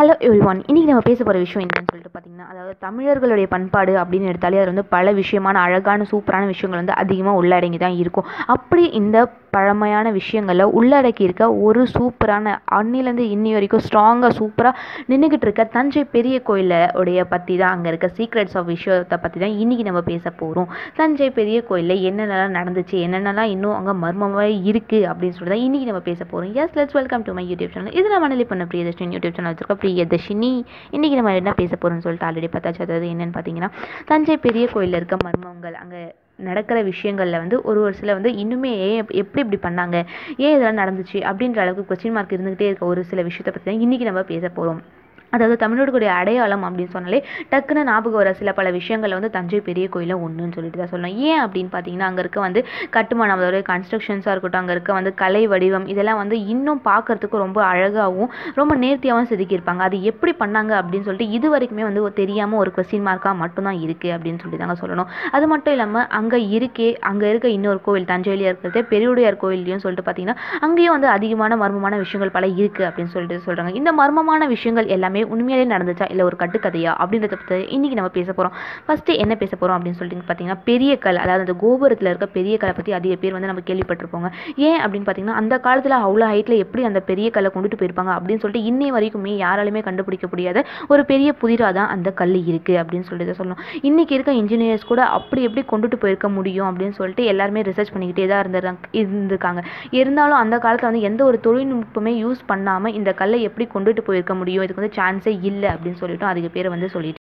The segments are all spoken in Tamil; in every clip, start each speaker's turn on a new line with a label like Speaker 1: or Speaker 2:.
Speaker 1: ஹலோ எவ்ரி ஒன் இன்றைக்கி நம்ம பேச போகிற விஷயம் என்னன்னு சொல்லிட்டு பார்த்தீங்கன்னா அதாவது தமிழர்களுடைய பண்பாடு அப்படின்னு எடுத்தாலே அது வந்து பல விஷயமான அழகான சூப்பரான விஷயங்கள் வந்து அதிகமாக உள்ளடங்கி தான் இருக்கும். அப்படி இந்த பழமையான விஷயங்களில் உள்ளடக்கி இருக்க ஒரு சூப்பரான அன்னிலேருந்து இன்னி வரைக்கும் ஸ்ட்ராங்காக சூப்பராக நின்றுக்கிட்டு இருக்க தஞ்சை பெரிய கோயிலை உடைய பற்றி தான் அங்கே இருக்க சீக்ரெட்ஸ் ஆஃப் விஷயத்தை பற்றி தான் இன்றைக்கி நம்ம பேச போகிறோம் தஞ்சை பெரிய கோயிலில் என்னென்னலாம் நடந்துச்சு என்னென்னலாம் இன்னும் அங்கே மர்மமாக இருக்குது அப்படின்னு சொல்லி தான் இன்றைக்கி நம்ம பேச போகிறோம் yes let's welcome to my YouTube channel இது நான் மணலி பண்ண பிரியதர்ஷன் யூடியூப் சேனல் வச்சிருக்கோம் பிரியதர்ஷினி. இன்றைக்கி நம்ம என்ன பேச போகிறோம்னு சொல்லிட்டு ஆல்ரெடி பார்த்தாச்சு. அதாவது என்னென்னு பார்த்தீங்கன்னா தஞ்சை பெரிய கோயிலில் இருக்க மர்மங்கள் அங்கே நடக்கிற விஷயங்களில் வந்து ஒரு ஒரு சில வந்து இன்னுமே ஏன் எப்படி இப்படி பண்ணாங்க? ஏன் இதெல்லாம் நடந்துச்சு? அப்படின்ற அளவுக்கு கொஸ்டின் மார்க் இருந்துகிட்டே இருக்க ஒரு சில விஷயத்தை பற்றி தான் இன்றைக்கி நம்ம பேச போகிறோம் அதாவது தமிழர்களுடைய அடையாளம் அப்படின்னு சொன்னாலே டக்குன்னு ஞாபகம் வர சில பல விஷயங்கள் வந்து தஞ்சை பெரிய கோயிலில் ஒன்றுன்னு சொல்லிட்டு தான் சொல்லணும். ஏன் அப்படின்னு பார்த்தீங்கன்னா அங்கே இருக்க வந்து கட்டுமானம் அதாவது கன்ஸ்ட்ரக்ஷன்ஸாக இருக்கட்டும் அங்கே இருக்க வந்து கலை வடிவம் இதெல்லாம் வந்து இன்னும் பார்க்கறதுக்கு ரொம்ப அழகாகவும் ரொம்ப நேர்த்தியாகவும் செதுக்கியிருப்பாங்க. அது எப்படி பண்ணாங்க அப்படின்னு சொல்லிட்டு இது வரைக்குமே வந்து தெரியாமல் ஒரு கொஸ்டின் மார்க்காக மட்டும்தான் இருக்குது அப்படின்னு சொல்லி தாங்க சொல்லணும். அது மட்டும் இல்லாமல் அங்கே இருக்கே அங்கே இருக்க இன்னொரு கோவில் தஞ்சையிலேயே இருக்கிறது பெரியுடையார் கோயில்லையும் சொல்லிட்டு பார்த்தீங்கன்னா அங்கேயும் வந்து அதிகமான மர்மமான விஷயங்கள் பல இருக்குது அப்படின்னு சொல்லிட்டு சொல்கிறாங்க இந்த மர்மமான விஷயங்கள் எல்லாமே உண்மையிலே நடந்துச்சா? இல்லை ஒரு கட்டுக்கதையா? அப்படின்றத பற்றி இன்றைக்கி நம்ம பேச போகிறோம் ஃபஸ்ட்டு என்ன பேச போகிறோம் அப்படின்னு சொல்லிட்டு பார்த்தீங்கன்னா பெரிய கல் அதாவது அந்த கோபுரத்தில் இருக்க பெரிய கலை பற்றி அதிக பேர் வந்து நம்ம கேள்விப்பட்டிருப்போங்க. ஏன் அப்படின்னு பார்த்தீங்கன்னா அந்த காலத்தில் அவ்வளோ ஹைட்டில் எப்படி அந்த பெரிய கல்லை கொண்டுட்டு போயிருப்பாங்க அப்படின்னு சொல்லிட்டு இன்னை வரைக்குமே யாராலுமே கண்டுபிடிக்க முடியாத ஒரு பெரிய புதிராக தான் அந்த கல் இருக்குது அப்படின்னு சொல்லிட்டு சொல்லணும். இன்றைக்கி இருக்க இன்ஜினியர்ஸ் கூட அப்படி எப்படி கொண்டுட்டு போயிருக்க முடியும் அப்படின்னு சொல்லிட்டு எல்லாருமே ரிசர்ச் பண்ணிக்கிட்டே தான் இருந்துறாங்க இருந்திருக்காங்க. இருந்தாலும் அந்த காலத்தில் வந்து எந்த ஒரு தொழில்நுட்பமே யூஸ் பண்ணாமல் இந்த கல்லை எப்படி கொண்டுட்டு போயிருக்க முடியும்? இதுக்கு வந்து ஆன்சர் இல்லை அப்படின்னு சொல்லிட்டு அதுக்கு பேர் வந்து சொல்லிட்டு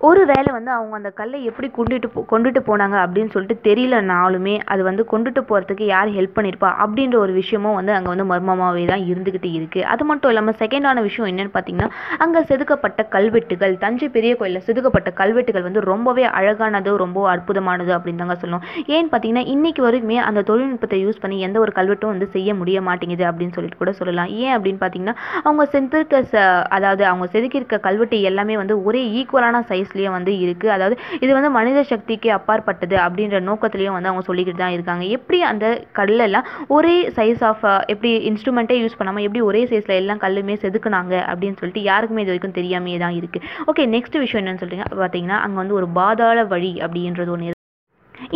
Speaker 1: ஒரு வேளை வந்து அவங்க அந்த கல்லை எப்படி கொண்டுட்டு போ கொண்டுட்டு போனாங்க அப்படின்னு சொல்லிட்டு தெரியலனாலுமே அது வந்து கொண்டுட்டு போகிறதுக்கு யார் ஹெல்ப் பண்ணியிருப்பா அப்படின்ற ஒரு விஷயமும் வந்து அங்கே வந்து மர்மமாகவே தான் இருந்துக்கிட்டு இருக்குது அது மட்டும் இல்லாமல் செகண்டான விஷயம் என்னென்னு பார்த்தீங்கன்னா அங்கே செதுக்கப்பட்ட கல்வெட்டுகள் தஞ்சை பெரிய கோயிலில் செதுக்கப்பட்ட கல்வெட்டுகள் வந்து ரொம்பவே அழகானது ரொம்ப அற்புதமானது அப்படின்னு தாங்க சொல்லணும் ஏன்னு பார்த்தீங்கன்னா இன்றைக்கி வரைக்குமே அந்த தொழில்நுட்பத்தை யூஸ் பண்ணி எந்த ஒரு கல்வெட்டும் வந்து செய்ய முடிய மாட்டேங்குது அப்படின்னு சொல்லிட்டு கூட சொல்லலாம். ஏன் அப்படின்னு பார்த்தீங்கன்னா அவங்க செதுக்கிருக்க அதாவது அவங்க செதுக்கியிருக்க கல்வெட்டு எல்லாமே வந்து ஒரே ஈக்குவலான சைஸ் ஆஃபீஸ்லேயும் வந்து இருக்குது அதாவது இது வந்து மனித சக்திக்கு அப்பாற்பட்டது அப்படின்ற நோக்கத்துலேயும் வந்து அவங்க சொல்லிக்கிட்டு தான் இருக்காங்க. எப்படி அந்த கல்லெல்லாம் ஒரே சைஸ் ஆஃப் எப்படி இன்ஸ்ட்ருமெண்ட்டே யூஸ் பண்ணாமல் எப்படி ஒரே சைஸில் எல்லாம் கல்லுமே செதுக்குனாங்க அப்படின்னு சொல்லிட்டு யாருக்குமே இது வரைக்கும் தெரியாமையே தான் இருக்குது ஓகே நெக்ஸ்ட் விஷயம் என்னன்னு சொல்றீங்க. பார்த்தீங்கன்னா அங்கே வந்து ஒரு பாதாள வழி அப்படின்றது ஒன்று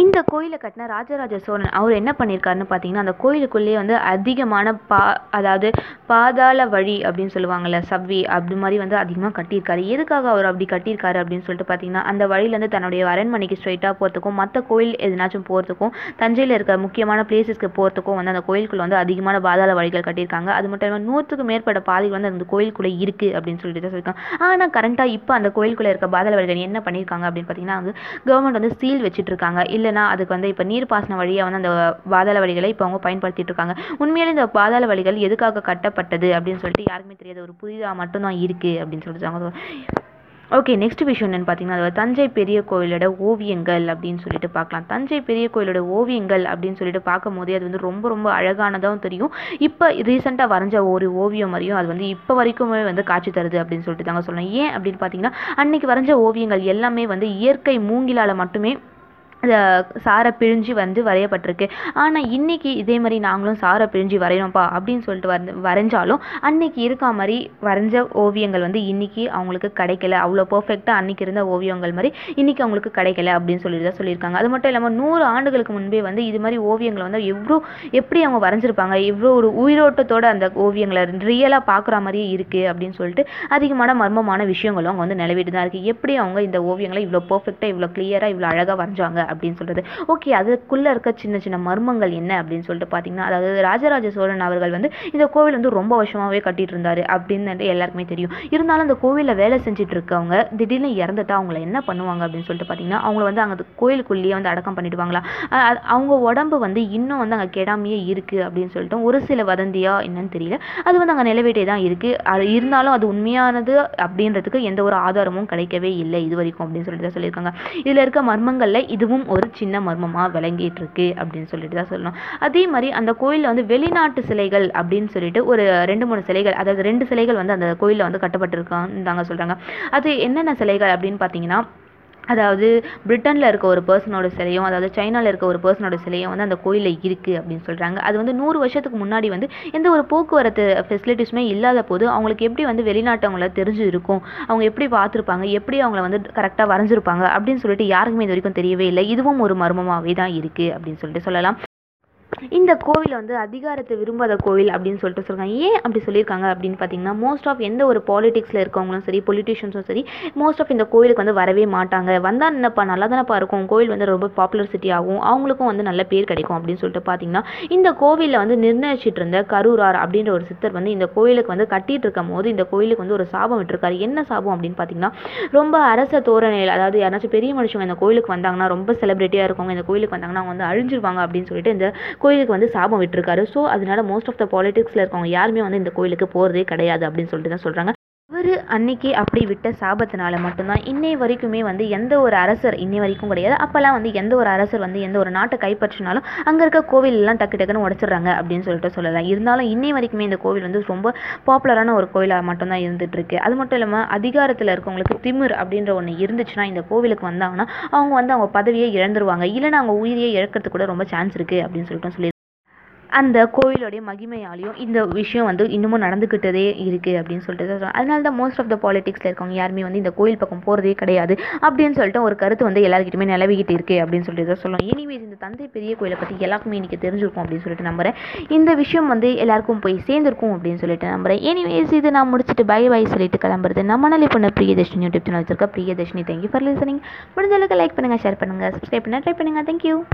Speaker 1: இந்த கோயிலை கட்டின ராஜராஜ சோழன் அவர் என்ன பண்ணியிருக்காருன்னு பார்த்தீங்கன்னா அந்த கோயிலுக்குள்ளேயே வந்து அதிகமான பா அதாவது பாதாள வழி அப்படின்னு சொல்லுவாங்கள்ல சவ்வி அப்படி மாதிரி வந்து அதிகமாக கட்டியிருக்காரு. எதுக்காக அவர் அப்படி கட்டியிருக்காரு அப்படின்னு சொல்லிட்டு பார்த்தீங்கன்னா அந்த வழியிலேருந்து தன்னுடைய அரண்மனைக்கு ஸ்ட்ரைட்டாக போகிறதுக்கும் மற்ற கோயில் எதுனாச்சும் போகிறதுக்கும் தஞ்சையில் இருக்க முக்கியமான பிளேசஸ்க்கு போகிறதுக்கும் வந்து அந்த கோயிலுக்குள்ளே வந்து அதிகமான பாதாள வழிகள் கட்டியிருக்காங்க. அது மட்டும் இல்லாமல் நூற்றுக்கு மேற்பட்ட பாதைகள் வந்து அந்த கோயிலுக்குள்ளே இருக்குது அப்படின்னு சொல்லிட்டு தான் சொல்லியிருக்காங்க. ஆனால் கரண்ட்டாக இப்போ அந்த கோயிலுக்குள்ளே இருக்க பாதாள வழிகள் என்ன பண்ணியிருக்காங்க அப்படின்னு பார்த்தீங்கன்னா வந்து கவர்மெண்ட் வந்து சீல் வச்சுட்டு இருக்காங்க. இல்லைனா அதுக்கு வந்து இப்போ நீர்ப்பாசன வழியாக வந்து அந்த பாதாள வழிகளை இப்போ அவங்க பயன்படுத்திகிட்டு இருக்காங்க. உண்மையிலே இந்த பாதாள வழிகள் எதுக்காக கட்டப்பட்டது அப்படின்னு சொல்லிட்டு யாருக்குமே தெரியாத. ஒரு புதிதாக மட்டும்தான் இருக்குது அப்படின்னு சொல்லிட்டு ஓகே நெக்ஸ்ட் விஷயம் என்னென்னு பார்த்தீங்கன்னா அது தஞ்சை பெரிய கோயிலோட ஓவியங்கள் அப்படின்னு சொல்லிட்டு பார்க்கலாம். தஞ்சை பெரிய கோயிலோட ஓவியங்கள் அப்படின்னு சொல்லிட்டு பார்க்கும் போதே அது வந்து ரொம்ப ரொம்ப அழகானதாகவும் தெரியும். இப்போ ரீசெண்டாக வரைஞ்ச ஒரு ஓவியம் மாதிரியும் அது வந்து இப்போ வரைக்குமே வந்து காட்சி தருது அப்படின்னு சொல்லிட்டு தாங்க சொல்லணும் ஏன் அப்படின்னு பார்த்தீங்கன்னா அன்னைக்கு வரைஞ்ச ஓவியங்கள் எல்லாமே வந்து இயற்கை மூங்கிலால் மட்டுமே அந்த சாரை பிழிஞ்சு வந்து வரையப்பட்டிருக்கு. ஆனால் இன்றைக்கி இதே மாதிரி நாங்களும் சாரை பிழிஞ்சு வரையணும்ப்பா அப்படின்னு சொல்லிட்டு வந்து வரைஞ்சாலும் அன்னைக்கு இருக்க மாதிரி வரைஞ்ச ஓவியங்கள் வந்து இன்னைக்கு அவங்களுக்கு கிடைக்கல. அவ்வளோ பர்ஃபெக்டாக அன்றைக்கி இருந்த ஓவியங்கள் மாதிரி இன்னைக்கு அவங்களுக்கு கிடைக்கல அப்படின்னு சொல்லி தான் சொல்லியிருக்காங்க. அது மட்டும் இல்லாமல் நூறு ஆண்டுகளுக்கு முன்பே வந்து இது மாதிரி ஓவியங்களை வந்து எவ்வளோ எப்படி அவங்க வரைஞ்சிருப்பாங்க? எவ்வளோ ஒரு உயிரோட்டத்தோட அந்த ஓவியங்களை ரியலாக பார்க்குற மாதிரியே இருக்குது அப்படின்னு சொல்லிட்டு அதிகமான மர்மமான விஷயங்களும் அவங்க வந்து நிலவிட்டு தான் இருக்குது எப்படி அவங்க இந்த ஓவியங்களை இவ்வளோ பர்ஃபெக்டாக இவ்வளோ கிளியராக இவ்வளோ அழகாக வரைஞ்சாங்க அப்படின்னு சொல்கிறது ஓகே அதுக்குள்ளே இருக்க சின்ன சின்ன மர்மங்கள் என்ன அப்படின்னு சொல்லிட்டு பார்த்தீங்கன்னா அதாவது ராஜராஜ சோழன் அவர்கள் வந்து இந்த கோவில் வந்து ரொம்ப வருஷமாகவே கட்டிட்டு இருந்தார் அப்படின்னு எல்லாருக்குமே தெரியும். இருந்தாலும் அந்த கோவிலில் வேலை செஞ்சுட்டு இருக்கவங்க திடீர்னு இறந்துட்டா அவங்கள என்ன பண்ணுவாங்க அப்படின்னு சொல்லிட்டு பார்த்தீங்கன்னா அவங்கள வந்து அங்கே கோயிலுக்குள்ளேயே வந்து அடக்கம் பண்ணிடுவாங்களா? அவங்க உடம்பு வந்து இன்னும் வந்து அங்கே கெடாமையே இருக்குது அப்படின்னு சொல்லிட்டு ஒரு சில வதந்தியா என்னன்னு தெரியல. அது வந்து அங்கே நிலவேட்டே தான் இருக்குது அது இருந்தாலும் அது உண்மையானது அப்படின்றதுக்கு எந்த ஒரு ஆதாரமும் கிடைக்கவே இல்லை இது வரைக்கும் அப்படின்னு சொல்லிட்டு தான் சொல்லியிருக்காங்க. இதில் இருக்க மர்மங்களில் இதுவும் ஒரு சின்ன மர்மமாக விளங்கிட்டு இருக்கு அப்படின்னு சொல்லிட்டு தான் சொல்லணும். அதே மாதிரி அந்த கோயிலில் வந்து வெளிநாட்டு சிலைகள் அப்படின்னு சொல்லிட்டு ஒரு ரெண்டு மூணு சிலைகள் அதாவது ரெண்டு சிலைகள் வந்து அந்த கோயிலில் வந்து கட்டப்பட்டிருக்காங்க சொல்கிறாங்க அது என்னென்ன சிலைகள் அப்படின்னு பார்த்தீங்கன்னா அதாவது பிரிட்டனில் இருக்க ஒரு பர்சனோட சிலையும் அதாவது சைனாவில் இருக்க ஒரு பர்சனோட சிலையும் வந்து அந்த கோயிலில் இருக்குது அப்படின்னு சொல்கிறாங்க அது வந்து நூறு வருஷத்துக்கு முன்னாடி வந்து எந்த ஒரு போக்குவரத்து ஃபெசிலிட்டிஸுமே இல்லாத போது அவங்களுக்கு எப்படி வந்து வெளிநாட்டவங்கள தெரிஞ்சு இருக்கும்? அவங்க எப்படி பார்த்துருப்பாங்க? எப்படி அவங்கள வந்து கரெக்டாக வரைஞ்சிருப்பாங்க? அப்படின்னு சொல்லிட்டு யாருக்குமே இது வரைக்கும் தெரியவே இல்லை. இதுவும் ஒரு மர்மமாகவே தான் இருக்குது அப்படின்னு சொல்லிட்டு சொல்லலாம். இந்த கோவில் வந்து அதிகாரத்தை விரும்பாத கோவில் அப்படின்னு சொல்லிட்டு சொல்கிறாங்க ஏன் அப்படி சொல்லியிருக்காங்க அப்படின்னு பார்த்தீங்கன்னா மோஸ்ட் ஆஃப் எந்த ஒரு பாலிடிக்ஸில் இருக்கவங்களும் சரி பொலிட்டிஷியன்ஸும் சரி மோஸ்ட் ஆஃப் இந்த கோவிலுக்கு வந்து வரவே மாட்டாங்க. வந்தால் என்னப்பா நல்லா தானப்பா இருக்கும் கோவில் வந்து ரொம்ப பாப்புலர் சிட்டி ஆகும். அவங்களுக்கும் வந்து நல்ல பேர் கிடைக்கும் அப்படின்னு சொல்லிட்டு பார்த்தீங்கன்னா இந்த கோவிலில் வந்து நிர்ணயிச்சிட்டு இருந்த கரூரார் அப்படின்ற ஒரு சித்தர் வந்து இந்த கோயிலுக்கு வந்து கட்டிட்டு இருக்கும் போது இந்த கோயிலுக்கு வந்து ஒரு சாபம் விட்டுருக்காரு. என்ன சாபம் அப்படின்னு பார்த்தீங்கன்னா ரொம்ப அரச தோரணையில் அதாவது யாராச்சும் பெரிய மனுஷங்க இந்த கோயிலுக்கு வந்தாங்கன்னா ரொம்ப செலிபிரிட்டியாக இருக்கவங்க இந்த கோயிலுக்கு வந்தாங்கன்னா அவங்க வந்து அழிஞ்சிருவாங்க அப்படின்னு சொல்லிட்டு இந்த கோயிலுக்கு வந்து சாபம் விட்டுருக்காரு. ஸோ அதனால மோஸ்ட் ஆஃப் த பாலிட்டிக்ஸில் இருக்கவங்க யாருமே வந்து இந்த கோயிலுக்கு போகிறதே கிடையாது அப்படின்னு சொல்லிட்டு தான் சொல்கிறாங்க அவர் அன்னைக்கு அப்படி விட்ட சாபத்தினால மட்டும்தான் இன்னை வரைக்குமே வந்து எந்த ஒரு அரசர் இன்னை வரைக்கும் கிடையாது. அப்போல்லாம் வந்து எந்த ஒரு அரசர் வந்து எந்த ஒரு நாட்டை கைப்பற்றினாலும் அங்கே இருக்க கோவிலெல்லாம் டக்கு டக்குன்னு உடச்சிடுறாங்க அப்படின்னு சொல்லிட்டு சொல்லலாம். இருந்தாலும் இன்னை வரைக்குமே இந்த கோவில் வந்து ரொம்ப பாப்புலரான ஒரு கோவிலாக மட்டும்தான் இருந்துகிட்ருக்கு அது மட்டும் இல்லாமல் அதிகாரத்தில் இருக்கவங்களுக்கு திமிர் அப்படின்ற ஒன்று இருந்துச்சுன்னா இந்த கோவிலுக்கு வந்தாங்கன்னா அவங்க வந்து அவங்க பதவியை இழந்துருவாங்க. இல்லைன்னா அவங்க உயிரியை இழக்கிறதுக்கு கூட ரொம்ப சான்ஸ் இருக்குது அப்படின்னு சொல்லிட்டு சொல்லி அந்த கோவிலோடைய மகிமையாலையும் இந்த விஷயம் வந்து இன்னமும் நடந்துக்கிட்டதே இருக்குது அப்படின்னு சொல்லிட்டு தான் சொல்றாங்க. அதனால தான் மோஸ்ட் ஆஃப் த பாலிட்டிக்ஸில் இருக்கவங்க யாருமே வந்து இந்த கோயில் பக்கம் போகிறதே கிடையாது அப்படின்னு சொல்லிட்டு ஒரு கருத்து வந்து எல்லாருக்கிட்டுமே நிலவிக்கிட்டு இருக்குது அப்படின்னு சொல்லிட்டு தான் சொல்லுவோம் எனிவேஸ் இந்த தந்தை பெரிய கோயிலை பற்றி எல்லாருக்குமே இன்றைக்கி தெரிஞ்சிருக்கும் அப்படின்னு சொல்லிட்டு நம்புகிறேன் இந்த விஷயம் வந்து எல்லாருக்கும் போய் சேர்ந்துருக்கும் அப்படின்னு சொல்லிட்டு நம்புறேன். எனிவேஸ் இது நான் முடிச்சுட்டு பை பை சொல்லிட்டு கிளம்புறது நம்ம நல்ல பண்ண பிரியதர்ஷினி யூடியூப் சேனல் வச்சிருக்க பிரியதர்ஷினி. தேங்க்யூ ஃபார் லிசனிங் முடிஞ்ச அளவுக்கு லைக் பண்ணுங்கள் ஷேர் பண்ணுங்கள் சப்ஸ்கிரைப் பண்ண ட்ரை பண்ணுங்கள் தேங்க்யூ